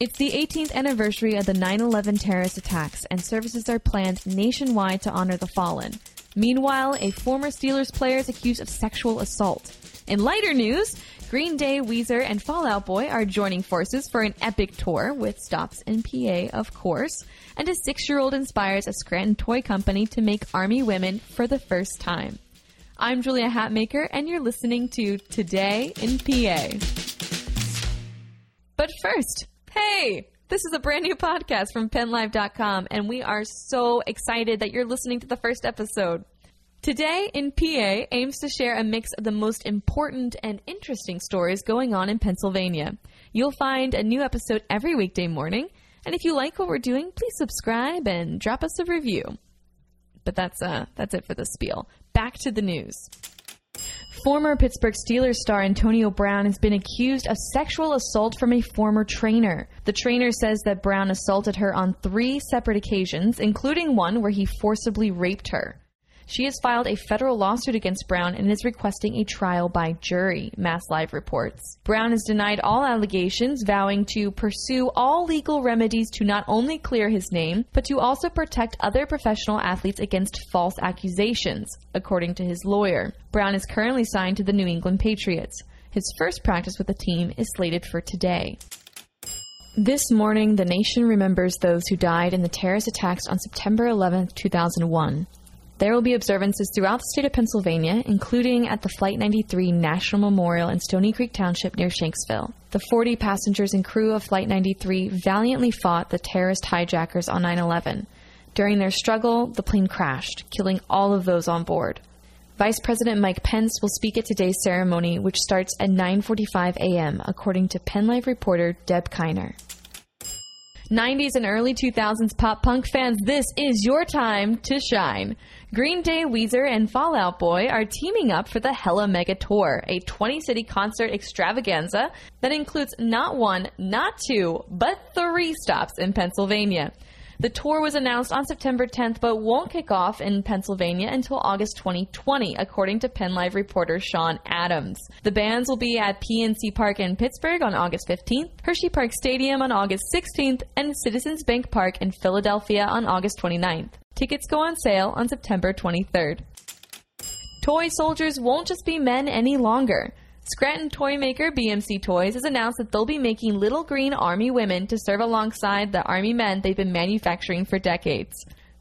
It's the 18th anniversary of the 9 11 terrorist attacks, and services are planned nationwide to honor the fallen. Meanwhile, a former Steelers player is accused of sexual assault. In lighter news, Green Day, Weezer, and Fall Out Boy are joining forces for an epic tour with stops in PA, of course. And a six year old inspires a Scranton toy company to make Army women for the first time. I'm Julia Hatmaker, and you're listening to Today in PA. But first, Hey, this is a brand new podcast from PennLive.com, and we are so excited that you're listening to the first episode. Today in PA aims to share a mix of the most important and interesting stories going on in Pennsylvania. You'll find a new episode every weekday morning, and if you like what we're doing, please subscribe and drop us a review. But that's uh that's it for the spiel. Back to the news. Former Pittsburgh Steelers star Antonio Brown has been accused of sexual assault from a former trainer. The trainer says that Brown assaulted her on three separate occasions, including one where he forcibly raped her. She has filed a federal lawsuit against Brown and is requesting a trial by jury, Mass Live reports. Brown has denied all allegations, vowing to pursue all legal remedies to not only clear his name, but to also protect other professional athletes against false accusations, according to his lawyer. Brown is currently signed to the New England Patriots. His first practice with the team is slated for today. This morning, the nation remembers those who died in the terrorist attacks on September 11, 2001. There will be observances throughout the state of Pennsylvania, including at the Flight 93 National Memorial in Stony Creek Township near Shanksville. The 40 passengers and crew of Flight 93 valiantly fought the terrorist hijackers on 9 11. During their struggle, the plane crashed, killing all of those on board. Vice President Mike Pence will speak at today's ceremony, which starts at 9:45 a.m., according to PennLive reporter Deb Kiner. 90s and early 2000s pop punk fans, this is your time to shine. Green Day, Weezer, and Fall Out Boy are teaming up for the Hella Mega Tour, a 20 city concert extravaganza that includes not one, not two, but three stops in Pennsylvania. The tour was announced on September 10th, but won't kick off in Pennsylvania until August 2020, according to PennLive reporter Sean Adams. The bands will be at PNC Park in Pittsburgh on August 15th, Hershey Park Stadium on August 16th, and Citizens Bank Park in Philadelphia on August 29th. Tickets go on sale on September 23rd. Toy soldiers won't just be men any longer. Scranton toy maker BMC Toys has announced that they'll be making little green Army women to serve alongside the Army men they've been manufacturing for decades.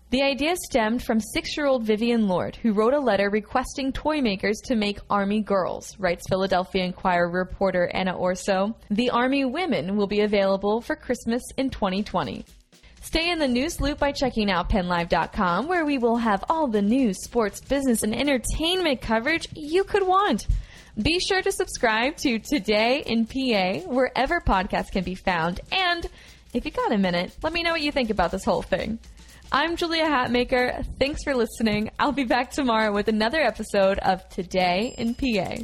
The idea stemmed from six year old Vivian Lord, who wrote a letter requesting toy makers to make Army girls, writes Philadelphia Inquirer reporter Anna Orso. The Army women will be available for Christmas in 2020. Stay in the news loop by checking out PennLive.com, where we will have all the news, sports, business, and entertainment coverage you could want. Be sure to subscribe to Today in PA wherever podcasts can be found. And if you got a minute, let me know what you think about this whole thing. I'm Julia Hatmaker. Thanks for listening. I'll be back tomorrow with another episode of Today in PA.